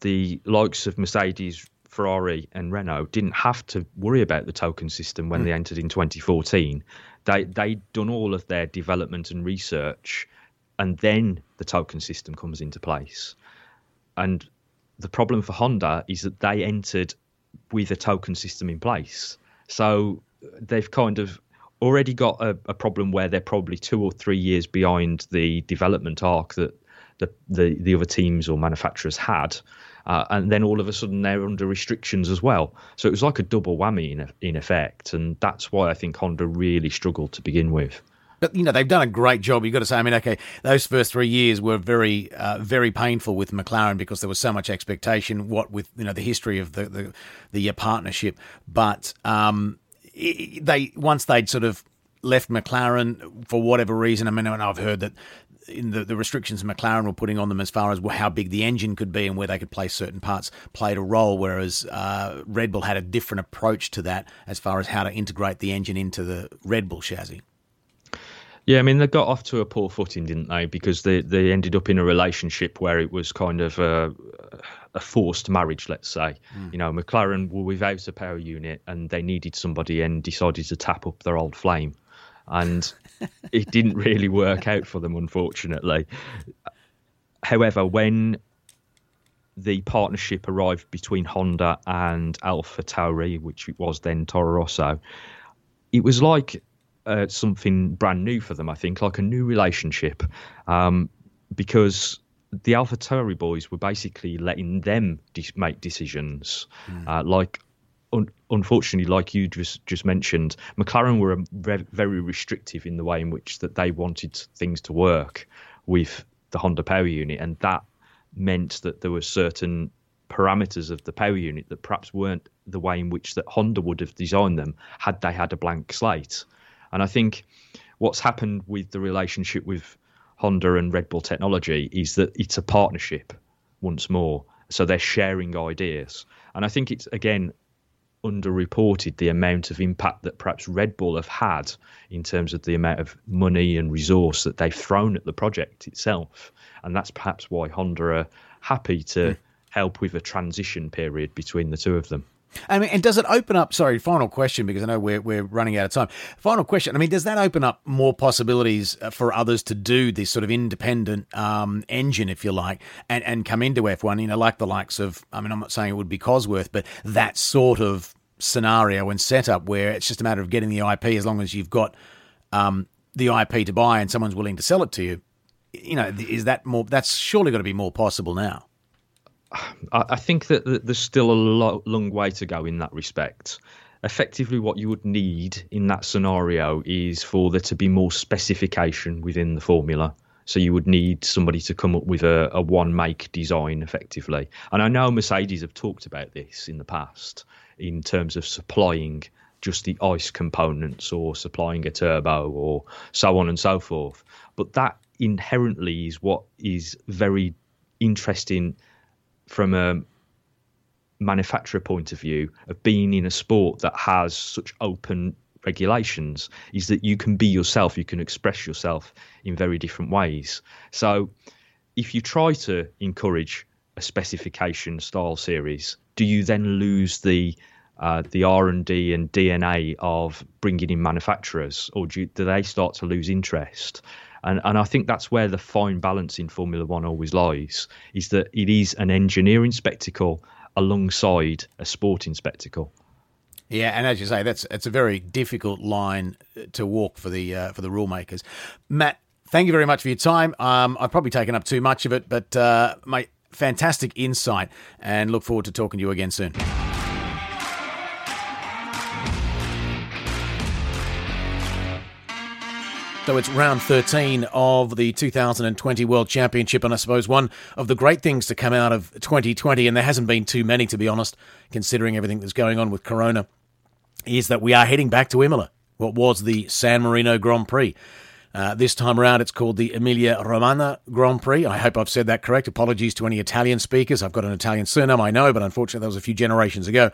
the likes of Mercedes, Ferrari, and Renault didn't have to worry about the token system when mm. they entered in 2014. They they'd done all of their development and research, and then the token system comes into place. And the problem for Honda is that they entered with a token system in place, so they've kind of already got a, a problem where they're probably two or three years behind the development arc that the, the, the other teams or manufacturers had. Uh, and then all of a sudden they're under restrictions as well. So it was like a double whammy in, in effect. And that's why I think Honda really struggled to begin with. But you know they've done a great job. You've got to say. I mean, okay, those first three years were very, uh, very painful with McLaren because there was so much expectation. What with you know the history of the the, the uh, partnership, but um, they once they'd sort of left McLaren for whatever reason. I mean, I've heard that in the, the restrictions McLaren were putting on them as far as how big the engine could be and where they could place certain parts played a role, whereas uh, Red Bull had a different approach to that as far as how to integrate the engine into the Red Bull chassis. Yeah, I mean they got off to a poor footing, didn't they? Because they they ended up in a relationship where it was kind of a, a forced marriage, let's say. Mm. You know, McLaren were without a power unit and they needed somebody and decided to tap up their old flame and it didn't really work out for them, unfortunately. However, when the partnership arrived between Honda and Alpha Tauri, which it was then Toro Rosso, it was like uh, something brand new for them. I think, like a new relationship, um, because the Alpha Tauri boys were basically letting them de- make decisions, mm. uh, like un- unfortunately, like you just just mentioned, McLaren were very restrictive in the way in which that they wanted things to work with the Honda power unit, and that meant that there were certain parameters of the power unit that perhaps weren't the way in which that Honda would have designed them had they had a blank slate. And I think what's happened with the relationship with Honda and Red Bull technology is that it's a partnership once more. So they're sharing ideas. And I think it's again underreported the amount of impact that perhaps Red Bull have had in terms of the amount of money and resource that they've thrown at the project itself. And that's perhaps why Honda are happy to mm. help with a transition period between the two of them. I mean, and does it open up? Sorry, final question because I know we're we're running out of time. Final question. I mean, does that open up more possibilities uh, for others to do this sort of independent um, engine, if you like, and and come into F one? You know, like the likes of. I mean, I'm not saying it would be Cosworth, but that sort of scenario and setup where it's just a matter of getting the IP as long as you've got um, the IP to buy and someone's willing to sell it to you. You know, is that more? That's surely got to be more possible now. I, think that, there's still a lo- long way to go in that respect. Effectively, what you would need in that scenario is for there to be more specification within the formula. So you would need somebody to come up with a, a one make design effectively. And I know Mercedes have talked about this in the past in terms of supplying just the ICE components or supplying a turbo or so on and so forth. But that inherently is what is very interesting from a manufacturer point of view of being in a sport that has such open regulations is that you can be yourself you can express yourself in very different ways so if you try to encourage a specification style series do you then lose the uh, the R and D and DNA of bringing in manufacturers, or do, you, do they start to lose interest? And and I think that's where the fine balance in Formula One always lies: is that it is an engineering spectacle alongside a sporting spectacle. Yeah, and as you say, that's it's a very difficult line to walk for the uh, for the rule makers. Matt, thank you very much for your time. Um, I've probably taken up too much of it, but uh, fantastic insight, and look forward to talking to you again soon. So it's round 13 of the 2020 World Championship, and I suppose one of the great things to come out of 2020, and there hasn't been too many to be honest, considering everything that's going on with Corona, is that we are heading back to Imola, what was the San Marino Grand Prix. Uh, this time around, it's called the Emilia Romagna Grand Prix. I hope I've said that correct. Apologies to any Italian speakers. I've got an Italian surname, I know, but unfortunately, that was a few generations ago.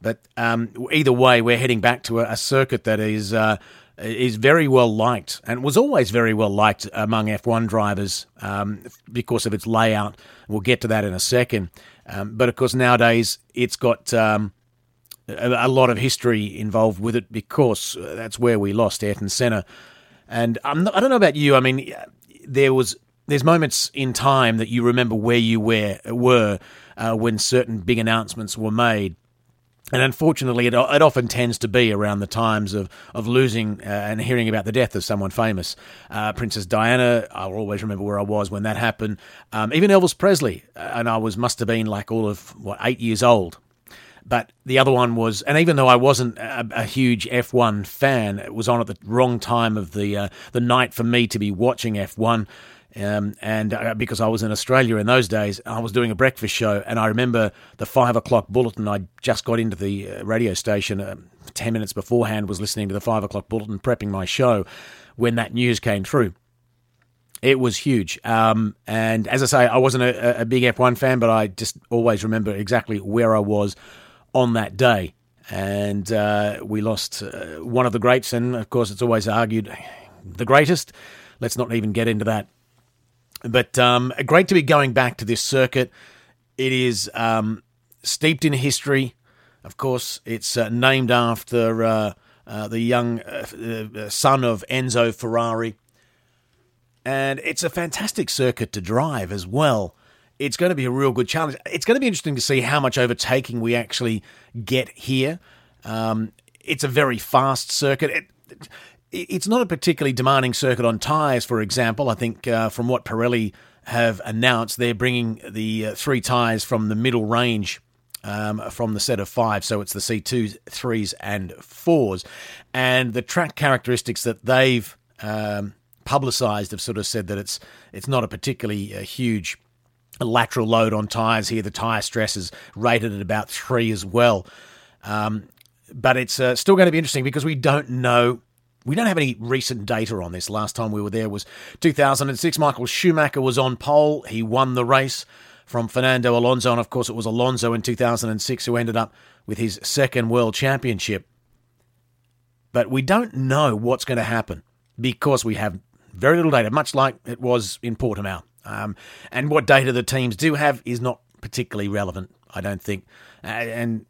But um, either way, we're heading back to a, a circuit that is uh, is very well liked and was always very well liked among F1 drivers um, because of its layout. We'll get to that in a second. Um, but of course, nowadays it's got um, a, a, lot of history involved with it because uh, that's where we lost Ayrton Senna. And not, I don't know about you. I mean, there was there's moments in time that you remember where you were, were uh, when certain big announcements were made. And unfortunately, it, it often tends to be around the times of, of losing uh, and hearing about the death of someone famous. Uh, Princess Diana, I'll always remember where I was when that happened. Um, even Elvis Presley, uh, and I was must have been like all of, what, eight years old. But the other one was, and even though I wasn't a, a huge F1 fan, it was on at the wrong time of the uh, the night for me to be watching F1. Um, and uh, because I was in Australia in those days, I was doing a breakfast show, and I remember the five o'clock bulletin. I just got into the uh, radio station uh, ten minutes beforehand, was listening to the five o'clock bulletin, prepping my show when that news came through. It was huge, um, and as I say, I wasn't a, a big F1 fan, but I just always remember exactly where I was on that day. And uh, we lost uh, one of the greats, and of course, it's always argued the greatest. Let's not even get into that. But um, great to be going back to this circuit. It is um, steeped in history. Of course, it's uh, named after uh, uh, the young uh, uh, son of Enzo Ferrari. And it's a fantastic circuit to drive as well. It's going to be a real good challenge. It's going to be interesting to see how much overtaking we actually get here. Um, it's a very fast circuit. It, it's not a particularly demanding circuit on tyres, for example. I think uh, from what Pirelli have announced, they're bringing the uh, three tyres from the middle range um, from the set of five. So it's the C2s, 3s, and 4s. And the track characteristics that they've um, publicised have sort of said that it's, it's not a particularly uh, huge lateral load on tyres here. The tyre stress is rated at about three as well. Um, but it's uh, still going to be interesting because we don't know we don't have any recent data on this. Last time we were there was 2006. Michael Schumacher was on pole. He won the race from Fernando Alonso. And of course, it was Alonso in 2006 who ended up with his second world championship. But we don't know what's going to happen because we have very little data, much like it was in Portimao. Um, and what data the teams do have is not particularly relevant, I don't think. And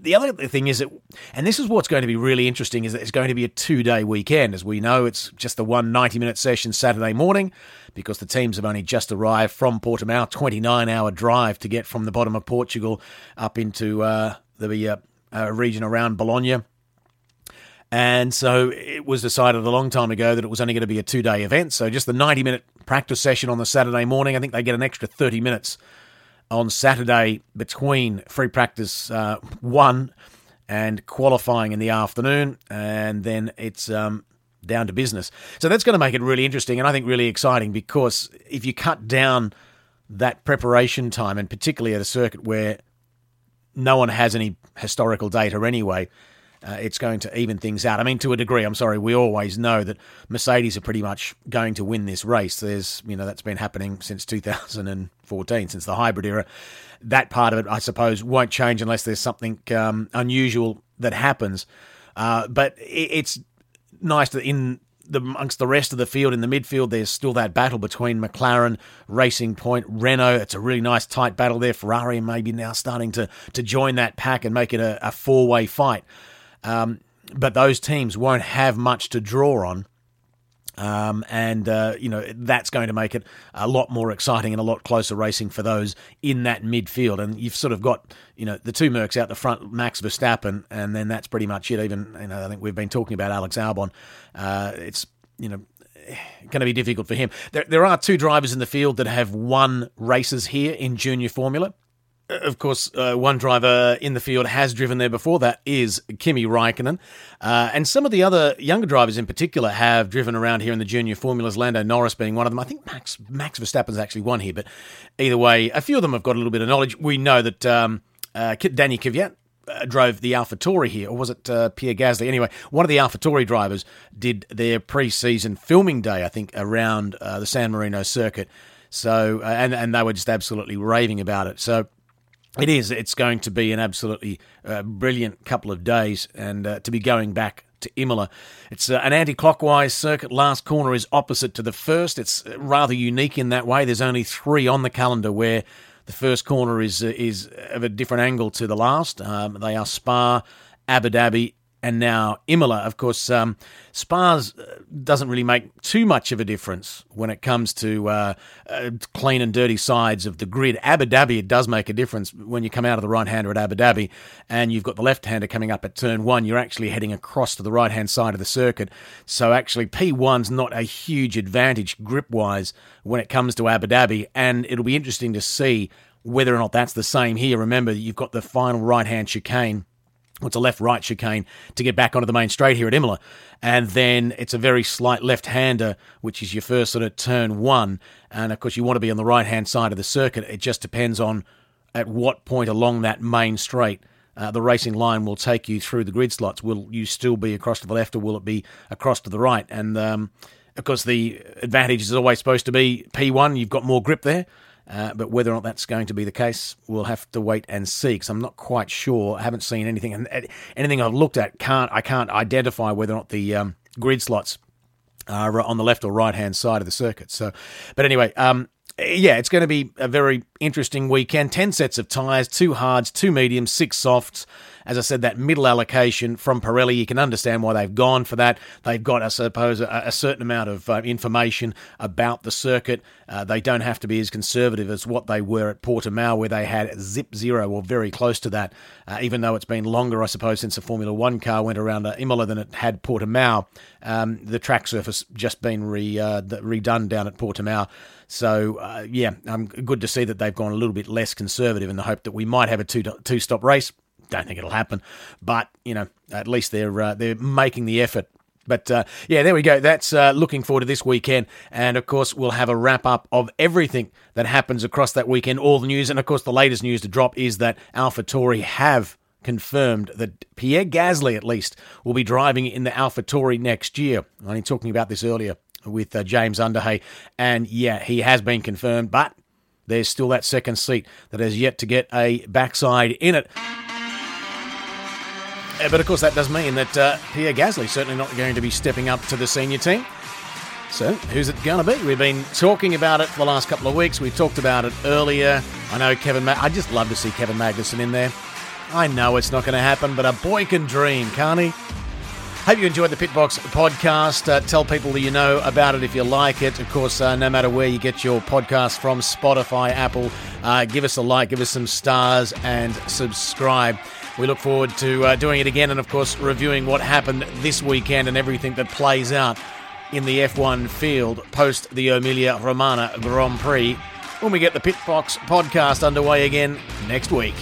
the other thing is that, and this is what's going to be really interesting, is that it's going to be a two day weekend. As we know, it's just the one 90 minute session Saturday morning because the teams have only just arrived from Portimao, 29 hour drive to get from the bottom of Portugal up into uh, the uh, uh, region around Bologna. And so it was decided a long time ago that it was only going to be a two day event. So just the 90 minute practice session on the Saturday morning, I think they get an extra 30 minutes on Saturday between free practice uh, one and qualifying in the afternoon, and then it's um, down to business. So that's going to make it really interesting and I think really exciting because if you cut down that preparation time, and particularly at a circuit where no one has any historical data anyway, uh, it's going to even things out. I mean, to a degree, I'm sorry, we always know that Mercedes are pretty much going to win this race. There's, you know, that's been happening since 2014, since the hybrid era. That part of it, I suppose, won't change unless there's something um, unusual that happens. Uh, but it's nice that in the, amongst the rest of the field in the midfield, there's still that battle between McLaren, Racing Point, Renault. It's a really nice tight battle there. Ferrari maybe now starting to to join that pack and make it a, a four way fight. Um, but those teams won't have much to draw on. Um, and uh, you know that's going to make it a lot more exciting and a lot closer racing for those in that midfield. And you've sort of got you know the two Mercs out the front, Max Verstappen, and then that's pretty much it. Even you know I think we've been talking about Alex Albon. Uh, it's you know [SIGHS] going to be difficult for him. There, there are two drivers in the field that have won races here in junior formula of course, uh, one driver in the field has driven there before. That is Kimi Raikkonen. Uh, and some of the other younger drivers in particular have driven around here in the junior formulas, Lando Norris being one of them. I think Max, Max Verstappen's actually won here, but either way, a few of them have got a little bit of knowledge. We know that um, uh, Danny Kvyat uh, drove the AlphaTauri here, or was it uh, Pierre Gasly? Anyway, one of the AlphaTauri drivers did their pre-season filming day, I think, around uh, the San Marino circuit. So, uh, and and they were just absolutely raving about it. So, it is. It's going to be an absolutely uh, brilliant couple of days, and uh, to be going back to Imola. It's uh, an anti-clockwise circuit. Last corner is opposite to the first. It's uh, rather unique in that way. There's only three on the calendar where the first corner is uh, is of a different angle to the last. Um, they are Spa, Abu Dhabi, and now Imola. Of course, um, Spa's uh, doesn't really make too much of a difference when it comes to uh, uh, clean and dirty sides of the grid. Abu Dhabi, it does make a difference when you come out of the right hander at Abu Dhabi and you've got the left hander coming up at turn one. You're actually heading across to the right hand side of the circuit. So actually, P1's not a huge advantage grip wise when it comes to Abu Dhabi, and it'll be interesting to see whether or not that's the same here. Remember, you've got the final right hand chicane it's a left right chicane to get back onto the main straight here at Imola. And then it's a very slight left hander, which is your first sort of turn one. And of course, you want to be on the right hand side of the circuit. It just depends on at what point along that main straight uh, the racing line will take you through the grid slots. Will you still be across to the left or will it be across to the right? And um, of course, the advantage is always supposed to be P1, you've got more grip there. Uh, but whether or not that's going to be the case, we'll have to wait and see. Because I'm not quite sure. I haven't seen anything, and anything I've looked at can't I can't identify whether or not the um, grid slots are on the left or right hand side of the circuit. So, but anyway, um, yeah, it's going to be a very interesting weekend. 10 sets of tyres, two hards, two mediums, six softs. As I said, that middle allocation from Pirelli, you can understand why they've gone for that. They've got, I suppose, a, a certain amount of uh, information about the circuit. Uh, they don't have to be as conservative as what they were at Portimao, where they had zip zero or very close to that. Uh, even though it's been longer, I suppose, since a Formula One car went around uh, Imola than it had Portimao, um, the track surface just been re, uh, redone down at Portimao. So uh, yeah, um, good to see that they've gone a little bit less conservative in the hope that we might have a two two stop race. Don't think it'll happen, but you know at least they're uh, they're making the effort. But uh, yeah, there we go. That's uh, looking forward to this weekend. And of course, we'll have a wrap up of everything that happens across that weekend, all the news. And of course, the latest news to drop is that AlphaTauri have confirmed that Pierre Gasly, at least, will be driving in the AlphaTauri next year. I was only talking about this earlier with uh, James Underhay. And yeah, he has been confirmed, but there's still that second seat that has yet to get a backside in it. But of course, that does mean that uh, Pierre Gasly certainly not going to be stepping up to the senior team. So, who's it going to be? We've been talking about it for the last couple of weeks. We talked about it earlier. I know Kevin. Ma- I just love to see Kevin Magnussen in there. I know it's not going to happen, but a boy can dream, can't he? Hope you enjoyed the Pitbox podcast. Uh, tell people that you know about it if you like it. Of course, uh, no matter where you get your podcast from, Spotify, Apple, uh, give us a like, give us some stars, and subscribe. We look forward to uh, doing it again and, of course, reviewing what happened this weekend and everything that plays out in the F1 field post the Emilia Romagna Grand Prix when we get the Pitbox podcast underway again next week.